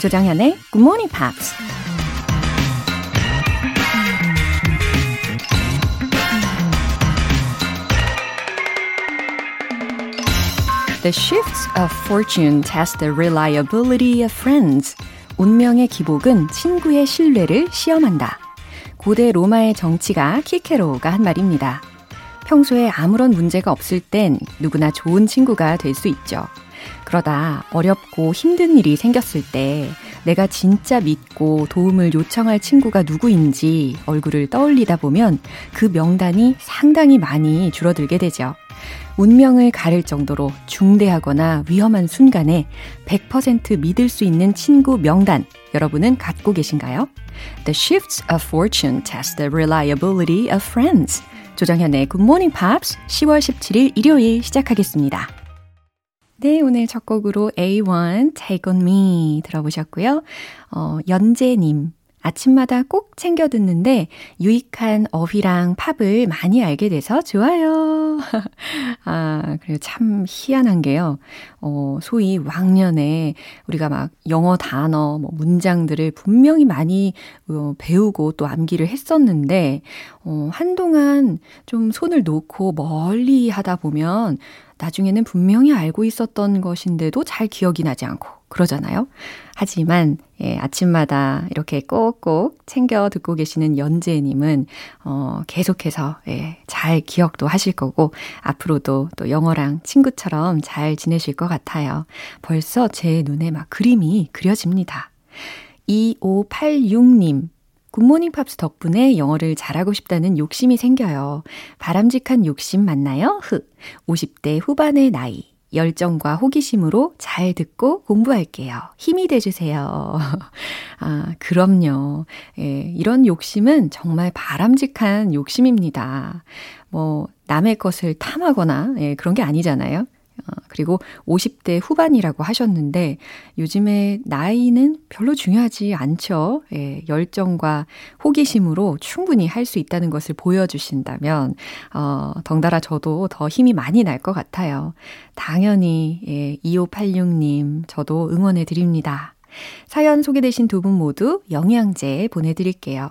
조정현의 Good Morning Pops. The shifts of fortune test the reliability of friends. 운명의 기복은 친구의 신뢰를 시험한다. 고대 로마의 정치가 키케로가 한 말입니다. 평소에 아무런 문제가 없을 땐 누구나 좋은 친구가 될 수 있죠. 그러다 어렵고 힘든 일이 생겼을 때 내가 진짜 믿고 도움을 요청할 친구가 누구인지 얼굴을 떠올리다 보면 그 명단이 상당히 많이 줄어들게 되죠. 운명을 가릴 정도로 중대하거나 위험한 순간에 100% 믿을 수 있는 친구 명단 여러분은 갖고 계신가요? The shifts of fortune test the reliability of friends. 조정현의 Good Morning Pops 10월 17일 일요일 시작하겠습니다. 네, 오늘 첫 곡으로 A1 Take on Me 들어보셨고요. 어, 연재님. 아침마다 꼭 챙겨 듣는데 유익한 어휘랑 팝을 많이 알게 돼서 좋아요. 아, 그리고 참 희한한 게요. 어, 소위 왕년에 우리가 막 영어 단어, 뭐 문장들을 분명히 많이 어, 배우고 또 암기를 했었는데, 어, 한동안 좀 손을 놓고 멀리 하다 보면 나중에는 분명히 알고 있었던 것인데도 잘 기억이 나지 않고 그러잖아요. 하지만 예, 아침마다 이렇게 꼭꼭 챙겨 듣고 계시는 연재님은 어, 계속해서 예, 잘 기억도 하실 거고 앞으로도 또 영어랑 친구처럼 잘 지내실 것 같아요. 벌써 제 눈에 막 그림이 그려집니다. 2586님 굿모닝 팝스 덕분에 영어를 잘하고 싶다는 욕심이 생겨요. 바람직한 욕심 맞나요? 흐. 50대 후반의 나이. 열정과 호기심으로 잘 듣고 공부할게요. 힘이 돼주세요. 아, 그럼요. 예, 이런 욕심은 정말 바람직한 욕심입니다. 뭐, 남의 것을 탐하거나, 예, 그런 게 아니잖아요. 어, 그리고 50대 후반이라고 하셨는데 요즘에 나이는 별로 중요하지 않죠. 예, 열정과 호기심으로 충분히 할 수 있다는 것을 보여주신다면 어, 덩달아 저도 더 힘이 많이 날 것 같아요. 당연히 예, 2586님 저도 응원해 드립니다. 사연 소개되신 두 분 모두 영양제 보내드릴게요.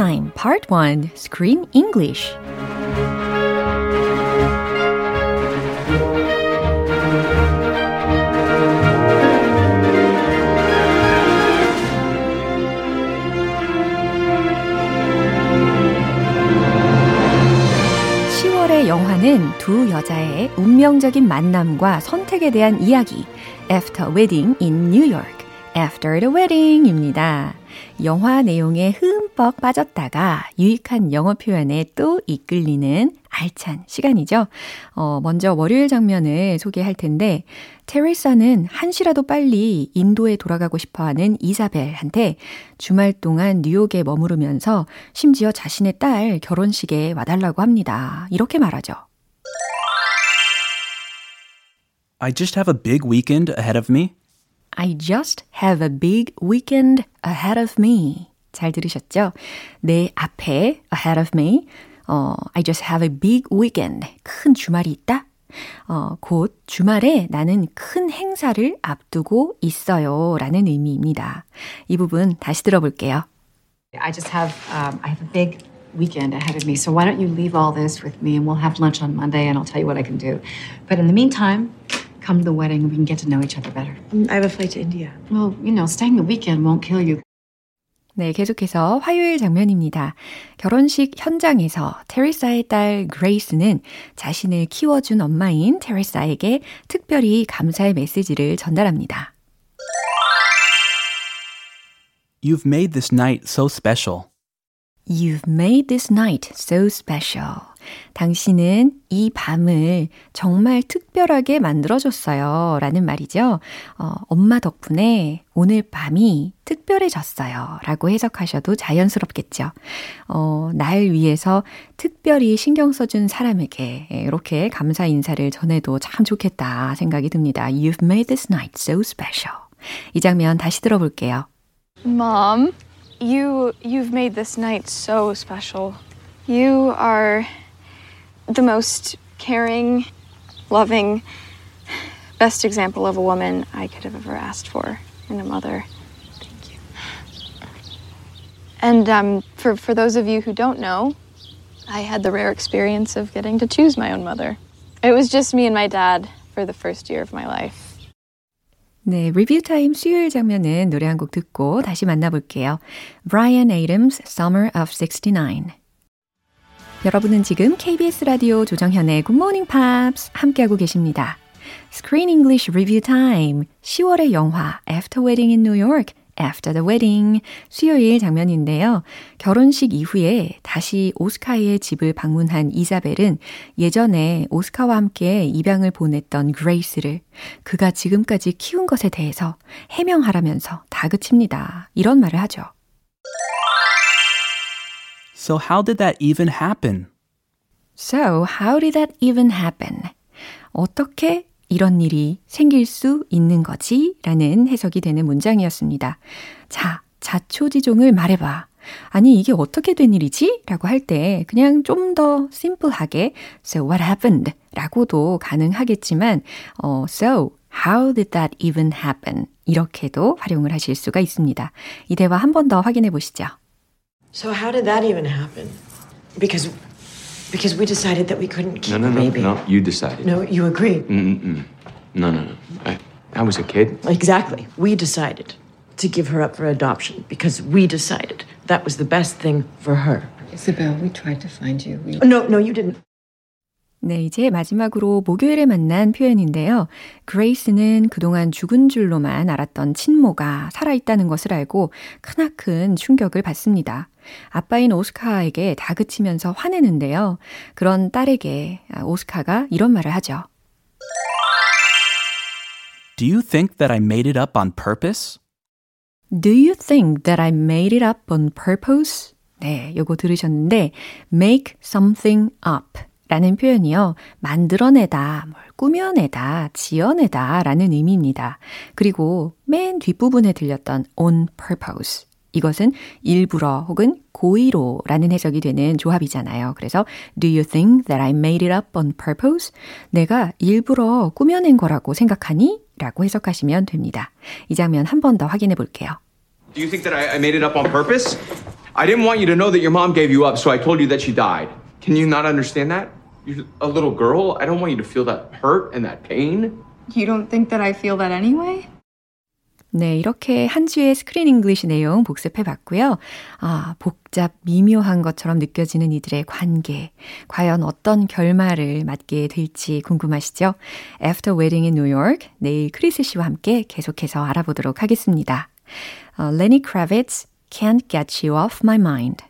Time Part 1 Screen English 10월의 영화는 두 여자의 운명적인 만남과 선택에 대한 이야기 After Wedding in New York After the Wedding입니다. 영화 내용에 흠뻑 빠졌다가 유익한 영어 표현에 또 이끌리는 알찬 시간이죠. 어, 먼저 월요일 장면을 소개할 텐데, 테레사는 한시라도 빨리 인도에 돌아가고 싶어 하는 이사벨한테 주말 동안 뉴욕에 머무르면서 심지어 자신의 딸 결혼식에 와달라고 합니다. 이렇게 말하죠. I just have a big weekend ahead of me. I just have a big weekend ahead of me. 잘 들으셨죠? 내 앞에 ahead of me. 어, I just have a big weekend. 큰 주말이 있다. 어, 곧 주말에 나는 큰 행사를 앞두고 있어요. 라는 의미입니다. 이 부분 다시 들어볼게요. I just have, um, I have a big weekend ahead of me. So why don't you leave all this with me and we'll have lunch on Monday and I'll tell you what I can do. But in the meantime, come to the wedding and we can get to know each other better. I have a flight to India. Well, you know, staying the weekend won't kill you. 네, 계속해서 화요일 장면입니다. 결혼식 현장에서 테레사의 딸 그레이스는 자신을 키워준 엄마인 테레사에게 특별히 감사의 메시지를 전달합니다. You've made this night so special. You've made this night so special. 당신은 이 밤을 정말 특별하게 만들어줬어요. 라는 말이죠. 어, 엄마 덕분에 오늘 밤이 특별해졌어요. 라고 해석하셔도 자연스럽겠죠. 어, 날 위해서 특별히 신경 써준 사람에게 이렇게 감사 인사를 전해도 참 좋겠다 생각이 듭니다. You've made this night so special. 이 장면 다시 들어볼게요. Mom, you you've made this night so special. You are the most caring, loving, best example of a woman I could have ever asked for in a mother. Thank you. And um, for for those of you who don't know, I had the rare experience of getting to choose my own mother. It was just me and my dad for the first year of my life. 네, 리뷰 타임 수요일 장면은 노래 한 곡 듣고 다시 만나볼게요. Brian Adams, Summer of 69. 여러분은 지금 KBS 라디오 조정현의 Good Morning Pops 함께하고 계십니다. Screen English Review Time 10월의 영화 After Wedding in New York After the Wedding 수요일 장면인데요. 결혼식 이후에 다시 오스카의 집을 방문한 이사벨은 예전에 오스카와 함께 입양을 보냈던 그레이스를 그가 지금까지 키운 것에 대해서 해명하라면서 다그칩니다. 이런 말을 하죠. So, how did that even happen? So, how did that even happen? 어떻게 이런 일이 생길 수 있는 거지? 라는 해석이 되는 문장이었습니다. 자, 자초지종을 말해봐. 아니, 이게 어떻게 된 일이지? 라고 할 때 그냥 좀 더 심플하게 So what happened? 라고도 가능하겠지만 어, So how did that even happen? 이렇게도 활용을 하실 수가 있습니다. 이 대화 한 번 더 확인해 보시죠. So how did that even happen? Because because we decided that we couldn't keep No, no, the no, baby. no. You decided. No, you agreed. Mm-mm. No, no, no. I, I was a kid. Exactly. We decided to give her up for adoption because we decided that was the best thing for her. Isabel, we tried to find you. We No, no, you didn't. 네, 이제 마지막으로 목요일에 만난 표현인데요. 그레이스는 그동안 죽은 줄로만 알았던 친모가 살아있다는 것을 알고 크나큰 충격을 받습니다. 아빠인 오스카에게 다그치면서 화내는데요. 그런 딸에게 오스카가 이런 말을 하죠. Do you think that I made it up on purpose? Do you think that I made it up on purpose? 네, 요거 들으셨는데 make something up 라는 표현이요. 만들어내다, 뭘 꾸며내다, 지어내다 라는 의미입니다. 그리고 맨 뒷부분에 들렸던 on purpose. 이것은 일부러 혹은 고의로 라는 해석이 되는 조합이잖아요. 그래서 Do you think that I made it up on purpose? 내가 일부러 꾸며낸 거라고 생각하니? 라고 해석하시면 됩니다. 이 장면 한 번 더 확인해 볼게요. Do you think that I, I made it up on purpose? I didn't want you to know that your mom gave you up, so I told you that she died. Can you not understand that? You're a little girl. I don't want you to feel that hurt and that pain. You don't think that I feel that anyway? 네, 이렇게 한 주의 스크린 잉글리시 내용 복습해 봤고요. 아, 복잡, 미묘한 것처럼 느껴지는 이들의 관계. 과연 어떤 결말을 맞게 될지 궁금하시죠? After Wedding in New York, 내일 크리스 씨와 함께 계속해서 알아보도록 하겠습니다. 어, Lenny Kravitz, Can't Get You Off My Mind.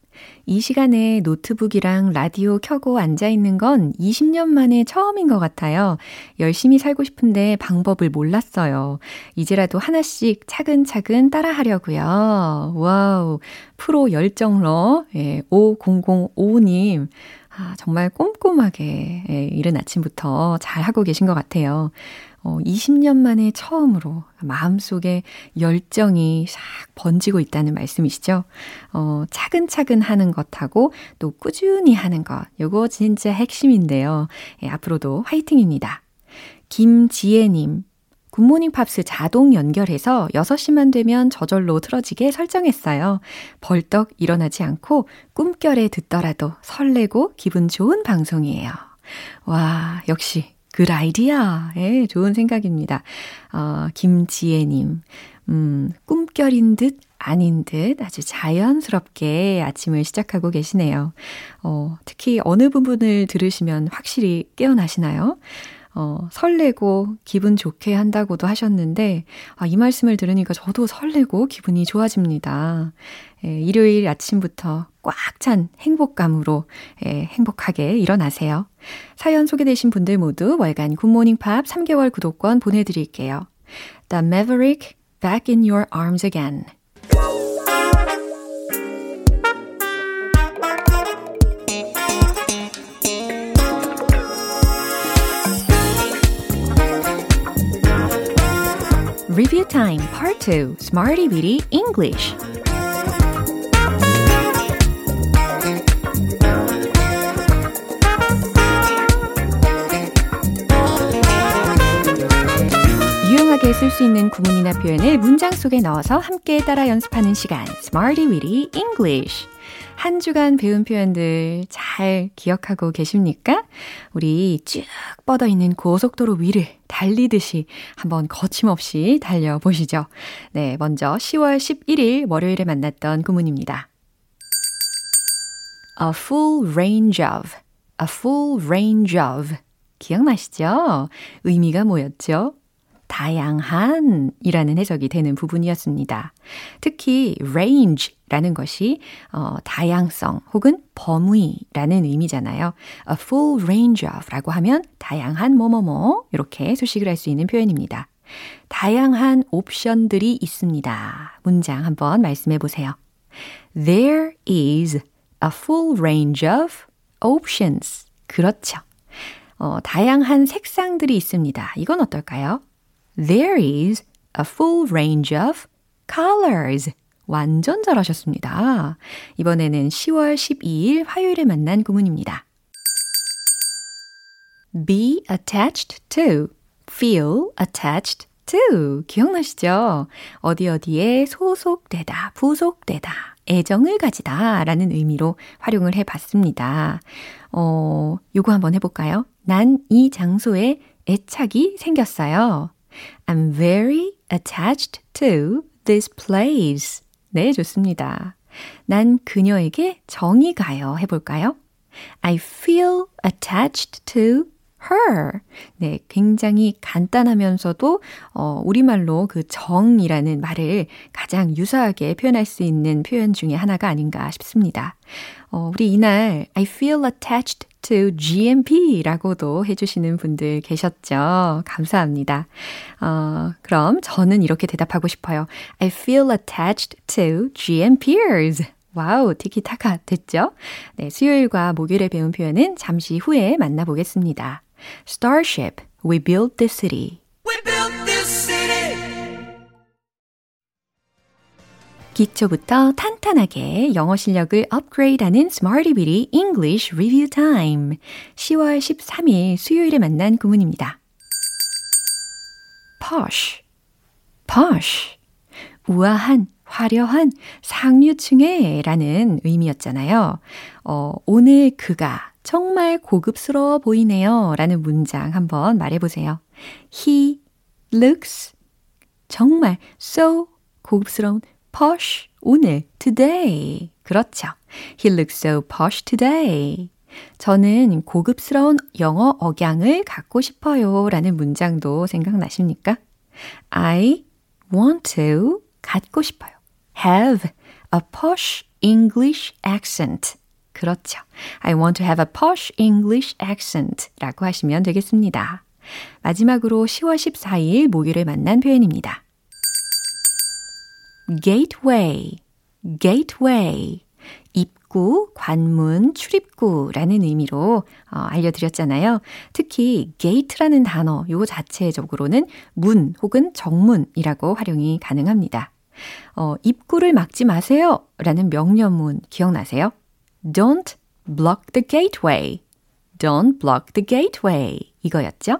공공오님 시간에 노트북이랑 라디오 켜고 앉아 있는 건 20년 만에 처음인 것 같아요. 열심히 살고 싶은데 방법을 몰랐어요. 이제라도 하나씩 차근차근 따라 하려고요. Wow. 프로 열정러, 예, 5005님. 아, 정말 꼼꼼하게, 예, 이른 아침부터 잘 하고 계신 것 같아요. 어, 20년 만에 처음으로 마음속에 열정이 싹 번지고 있다는 말씀이시죠? 어, 차근차근 하는 것하고 또 꾸준히 하는 것. 요거 진짜 핵심인데요. 예, 앞으로도 화이팅입니다. 김지혜님. 굿모닝 팝스 자동 연결해서 6시만 되면 저절로 틀어지게 설정했어요. 벌떡 일어나지 않고 꿈결에 듣더라도 설레고 기분 좋은 방송이에요. 와, 역시 good idea. 예, 좋은 생각입니다. 어, 김지혜님. 음, 꿈결인 듯 아닌 듯 아주 자연스럽게 아침을 시작하고 계시네요. 어, 특히 어느 부분을 들으시면 확실히 깨어나시나요? 어, 설레고 기분 좋게 한다고도 하셨는데, 아, 이 말씀을 들으니까 저도 설레고 기분이 좋아집니다. 예, 일요일 아침부터 꽉 찬 행복감으로 예, 행복하게 일어나세요. 사연 소개되신 분들 모두 월간 굿모닝 팝 3개월 구독권 보내드릴게요. The Maverick Back in Your Arms Again. Review Time Part 2 Smarty Weedy English 쓸 수 있는 구문이나 표현을 문장 속에 넣어서 함께 따라 연습하는 시간 Smarty Weedy English 한 주간 배운 표현들 잘 기억하고 계십니까? 우리 쭉 뻗어 있는 고속도로 위를 달리듯이 한번 거침없이 달려보시죠. 네, 먼저 10월 11일 월요일에 만났던 구문입니다. A full range of, a full range of. 기억나시죠? 의미가 뭐였죠? 다양한 이라는 해석이 되는 부분이었습니다. 특히 range라는 것이 어, 다양성 혹은 범위라는 의미잖아요. A full range of 라고 하면 다양한 뭐뭐뭐 이렇게 수식을 할 수 있는 표현입니다. 다양한 옵션들이 있습니다. 문장 한번 말씀해 보세요. There is a full range of options. 그렇죠. 어, 다양한 색상들이 있습니다. 이건 어떨까요? There is a full range of colors. 완전 잘하셨습니다. 이번에는 10월 12일 화요일에 만난 구문입니다. be attached to, feel attached to. 기억나시죠? 어디 어디에 소속되다, 부속되다, 애정을 가지다 라는 의미로 활용을 해 봤습니다. 어, 요거 한번 해볼까요? 난 이 장소에 애착이 생겼어요. I'm very attached to this place. 네, 좋습니다. 난 그녀에게 정이 가요. 해볼까요? I feel attached to her. 네, 굉장히 간단하면서도 어, 우리말로 그 정이라는 말을 가장 유사하게 표현할 수 있는 표현 중에 하나가 아닌가 싶습니다. 어, 우리 이날 I feel attached to GMP라고도 해주시는 분들 계셨죠. 감사합니다. 어, 그럼 저는 이렇게 대답하고 싶어요. I feel attached to GMPers. 와우, 티키타카 됐죠? 네, 수요일과 목요일에 배운 표현은 잠시 후에 만나보겠습니다. Starship, we built this city. 기초부터 탄탄하게 영어 실력을 업그레이드하는 Smarty Beauty English Review Time. 10월 13일 수요일에 만난 구문입니다. posh, posh. 우아한, 화려한 상류층의 라는 의미였잖아요. 어, 오늘 그가 정말 고급스러워 보이네요. 라는 문장 한번 말해보세요. He looks 정말 so 고급스러운 posh 오늘 today 그렇죠. He looks so posh today. 저는 고급스러운 영어 억양을 갖고 싶어요. 라는 문장도 생각나십니까? I want to 갖고 싶어요. have a posh English accent. 그렇죠. I want to have a posh English accent 라고 하시면 되겠습니다. 마지막으로 10월 14일 목요일에 만난 표현입니다. Gateway, gateway. 입구, 관문, 출입구라는 의미로 어, 알려드렸잖아요. 특히 gate라는 단어 요거 자체적으로는 문 혹은 정문이라고 활용이 가능합니다. 어, 입구를 막지 마세요 라는 명령문 기억나세요? Don't block the gateway. Don't block the gateway. 이거였죠?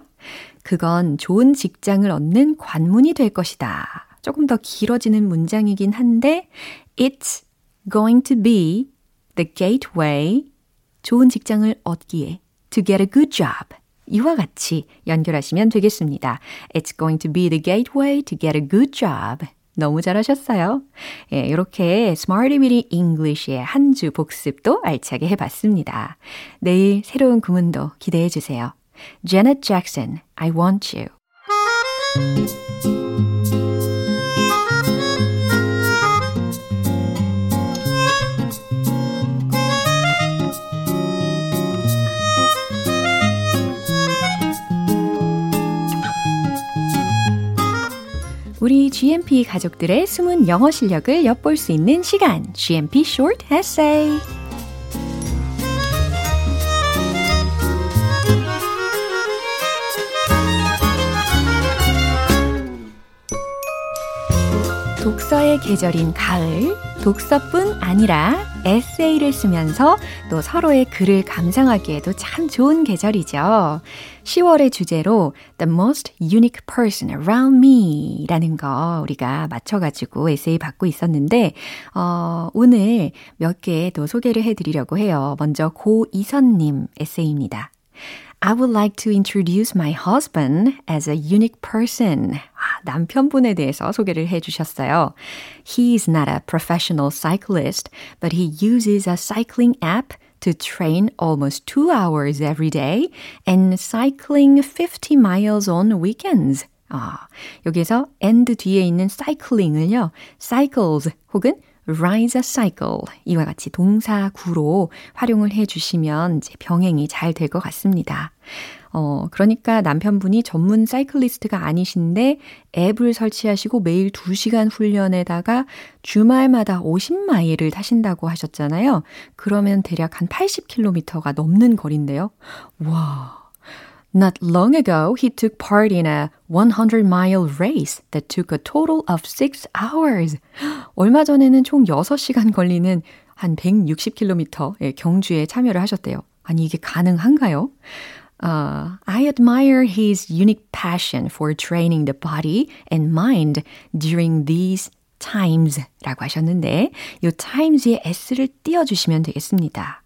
그건 좋은 직장을 얻는 관문이 될 것이다. 조금 더 길어지는 문장이긴 한데, it's going to be the gateway. 좋은 직장을 얻기에 to get a good job. 이와 같이 연결하시면 되겠습니다. It's going to be the gateway to get a good job. 너무 잘하셨어요. 예, 이렇게 Smarty Weedy English의 한 주 복습도 알차게 해봤습니다. 내일 새로운 구문도 기대해 주세요. Janet Jackson, I Want You. 우리 GMP 가족들의 숨은 영어 실력을 엿볼 수 있는 시간, GMP Short Essay. 독서의 계절인 가을, 독서뿐 아니라 에세이를 쓰면서 또 서로의 글을 감상하기에도 참 좋은 계절이죠. 10월의 주제로 The Most Unique Person Around Me 라는 거 우리가 맞춰가지고 에세이 받고 있었는데, 어, 오늘 몇 개 또 소개를 해드리려고 해요. 먼저 고이선님 에세이입니다. I would like to introduce my husband as a unique person. 남편분에 대해서 소개를 해 주셨어요. He is not a professional cyclist, but he uses a cycling app to train almost two hours every day and cycling 50 miles on weekends. 아, 여기서 and 뒤에 있는 cycling을요, cycles 혹은 ride a cycle 이와 같이 동사 구로 활용을 해 주시면 이제 병행이 잘 될 것 같습니다. 어, 그러니까 남편분이 전문 사이클리스트가 아니신데 앱을 설치하시고 매일 2시간 훈련에다가 주말마다 50마일을 타신다고 하셨잖아요. 그러면 대략 한 80km가 넘는 거리인데요. 와. Not long ago, he took part in a 100 mile race that took a total of 6 hours. 얼마 전에는 총 6시간 걸리는 한 160km의 경주에 참여를 하셨대요. 아니, 이게 가능한가요? Uh, I admire his unique passion for training the body and mind during these times 라고 하셨는데, 이 times에 s를 띄워주시면 되겠습니다.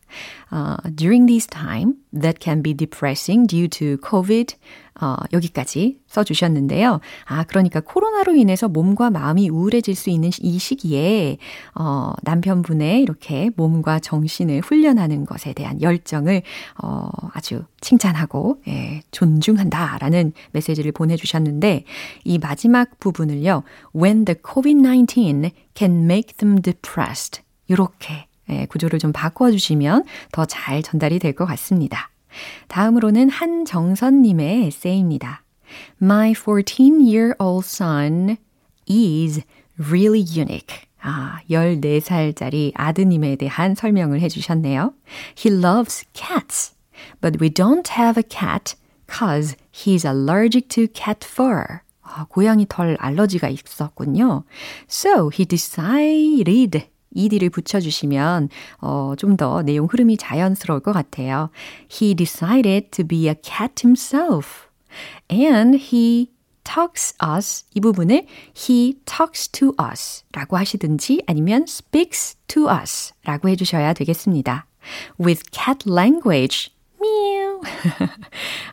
Uh, during this time that can be depressing due to COVID. 어, 여기까지 써주셨는데요. 아, 그러니까 코로나로 인해서 몸과 마음이 우울해질 수 있는 이 시기에, 어, 남편분의 이렇게 몸과 정신을 훈련하는 것에 대한 열정을, 어, 아주 칭찬하고, 예, 존중한다 라는 메시지를 보내주셨는데, 이 마지막 부분을요, when the COVID-19 can make them depressed. 이렇게 예, 구조를 좀 바꿔주시면 더 잘 전달이 될 것 같습니다. 다음으로는 한정선님의 에세이입니다. My 14-year-old son is really unique. 아, 14살짜리 아드님에 대한 설명을 해주셨네요. He loves cats, but we don't have a cat cause he's allergic to cat fur. 아, 고양이 털 알러지가 있었군요. So he decided ed를 붙여주시면 어, 좀 더 내용 흐름이 자연스러울 것 같아요. He decided to be a cat himself. And he talks us 이 부분을 he talks to us 라고 하시든지 아니면 speaks to us 라고 해주셔야 되겠습니다. With cat language 미우.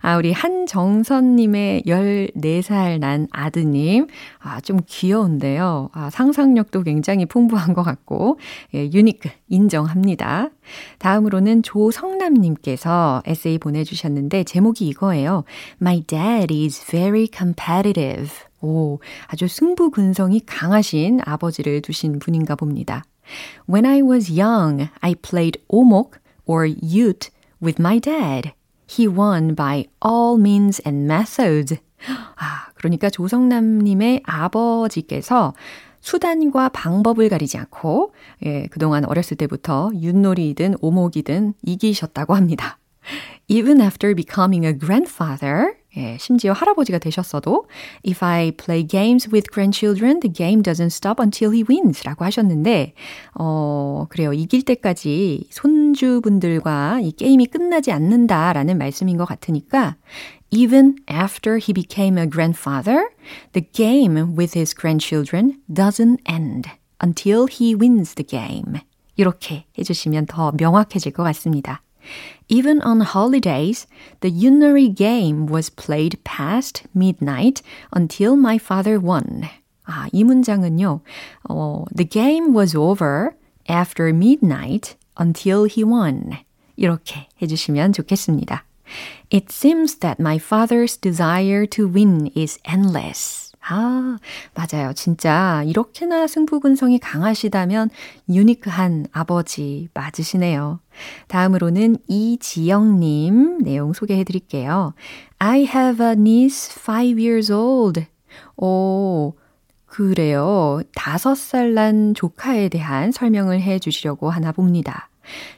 아, 우리 한정선님의 14살 난 아드님. 아, 좀 귀여운데요. 아, 상상력도 굉장히 풍부한 것 같고, 예, 유니크 인정합니다. 다음으로는 조성남님께서 에세이 보내주셨는데, 제목이 이거예요. My dad is very competitive. 오, 아주 승부근성이 강하신 아버지를 두신 분인가 봅니다. When I was young, I played 오목 or youth with my dad. He won by all means and methods. 아, 그러니까 조성남님의 아버지께서 수단과 방법을 가리지 않고, 예, 그동안 어렸을 때부터 윷놀이든 오목이든 이기셨다고 합니다. Even after becoming a grandfather, 예, 심지어 할아버지가 되셨어도 If I play games with grandchildren, the game doesn't stop until he wins 라고 하셨는데 어, 그래요. 이길 때까지 손주분들과 이 게임이 끝나지 않는다라는 말씀인 것 같으니까 Even after he became a grandfather, the game with his grandchildren doesn't end until he wins the game. 이렇게 해주시면 더 명확해질 것 같습니다. Even on holidays, the Yunori game was played past midnight until my father won. 아, 이 문장은요, 어, the game was over after midnight until he won. 이렇게 해주시면 좋겠습니다. It seems that my father's desire to win is endless. 아, 맞아요. 진짜 이렇게나 승부근성이 강하시다면 유니크한 아버지 맞으시네요. 다음으로는 이지영님 내용 소개해 드릴게요. I have a niece 5 years old. 오, 그래요. 다섯 살 난 조카에 대한 설명을 해 주시려고 하나 봅니다.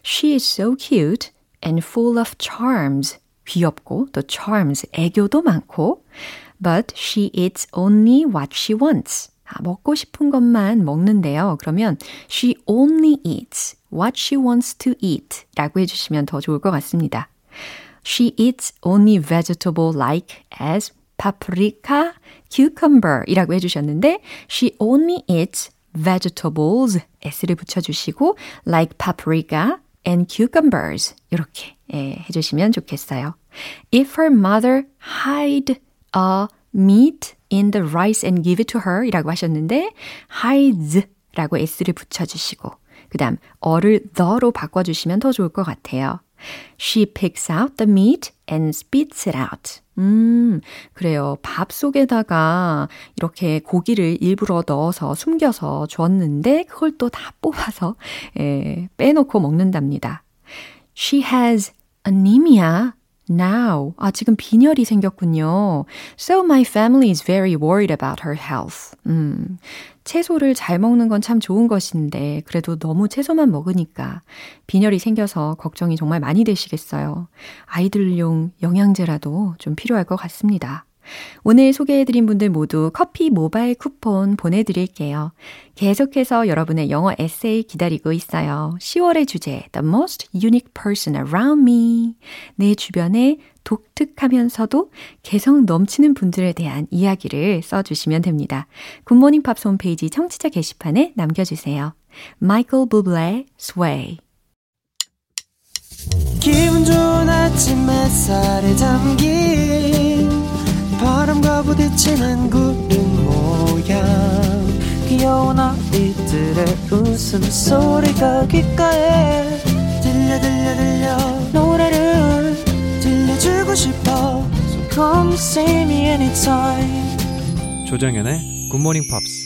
She is so cute and full of charms. 귀엽고 또 charms, 애교도 많고 but she eats only what she wants. 아, 먹고 싶은 것만 먹는데요. 그러면 she only eats what she wants to eat 라고 해주시면 더 좋을 것 같습니다. She eats only vegetable like as paprika, cucumber 이라고 해주셨는데 she only eats vegetables s를 붙여주시고 like paprika and cucumbers 이렇게 예, 해주시면 좋겠어요. If her mother hide a meat in the rice and give it to her 이라고 하셨는데 hides 라고 s를 붙여주시고 그 다음 어를 the로 바꿔주시면 더 좋을 것 같아요. She picks out the meat and spits it out. 음, 그래요. 밥 속에다가 이렇게 고기를 일부러 넣어서 숨겨서 줬는데 그걸 또 다 뽑아서 예, 빼놓고 먹는답니다. She has anemia now. 아, 지금 빈혈이 생겼군요. So my family is very worried about her health. 음, 채소를 잘 먹는 건 참 좋은 것인데, 그래도 너무 채소만 먹으니까 빈혈이 생겨서 걱정이 정말 많이 되시겠어요. 아이들용 영양제라도 좀 필요할 것 같습니다. 오늘 소개해드린 분들 모두 커피 모바일 쿠폰 보내드릴게요. 계속해서 여러분의 영어 에세이 기다리고 있어요. 10월의 주제 The most unique person around me 내 주변에 독특하면서도 개성 넘치는 분들에 대한 이야기를 써주시면 됩니다. 굿모닝 팝스 홈페이지 청취자 게시판에 남겨주세요. 마이클 부블레 Sway 기분 좋은 아침 햇살에 담긴 바람과 부딪히는 구름 모양 귀여운 아이들의 웃음소리가 귓가에 들려 들려 들려 노래를 들려주고 싶어 So come see me anytime 조정연의 굿모닝 팝스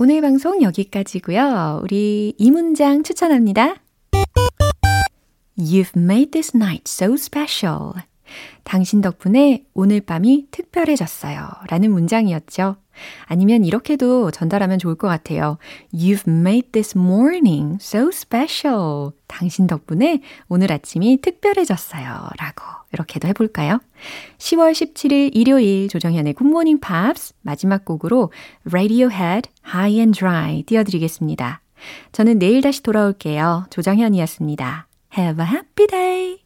오늘 방송 여기까지고요. 우리 이 문장 추천합니다. You've made this night so special. 당신 덕분에 오늘 밤이 특별해졌어요. 라는 문장이었죠. 아니면 이렇게도 전달하면 좋을 것 같아요. You've made this morning so special. 당신 덕분에 오늘 아침이 특별해졌어요. 라고 이렇게도 해볼까요? 10월 17일 일요일 조정현의 굿모닝 팝스 마지막 곡으로 Radiohead High and Dry 띄워드리겠습니다. 저는 내일 다시 돌아올게요. 조정현이었습니다. Have a happy day!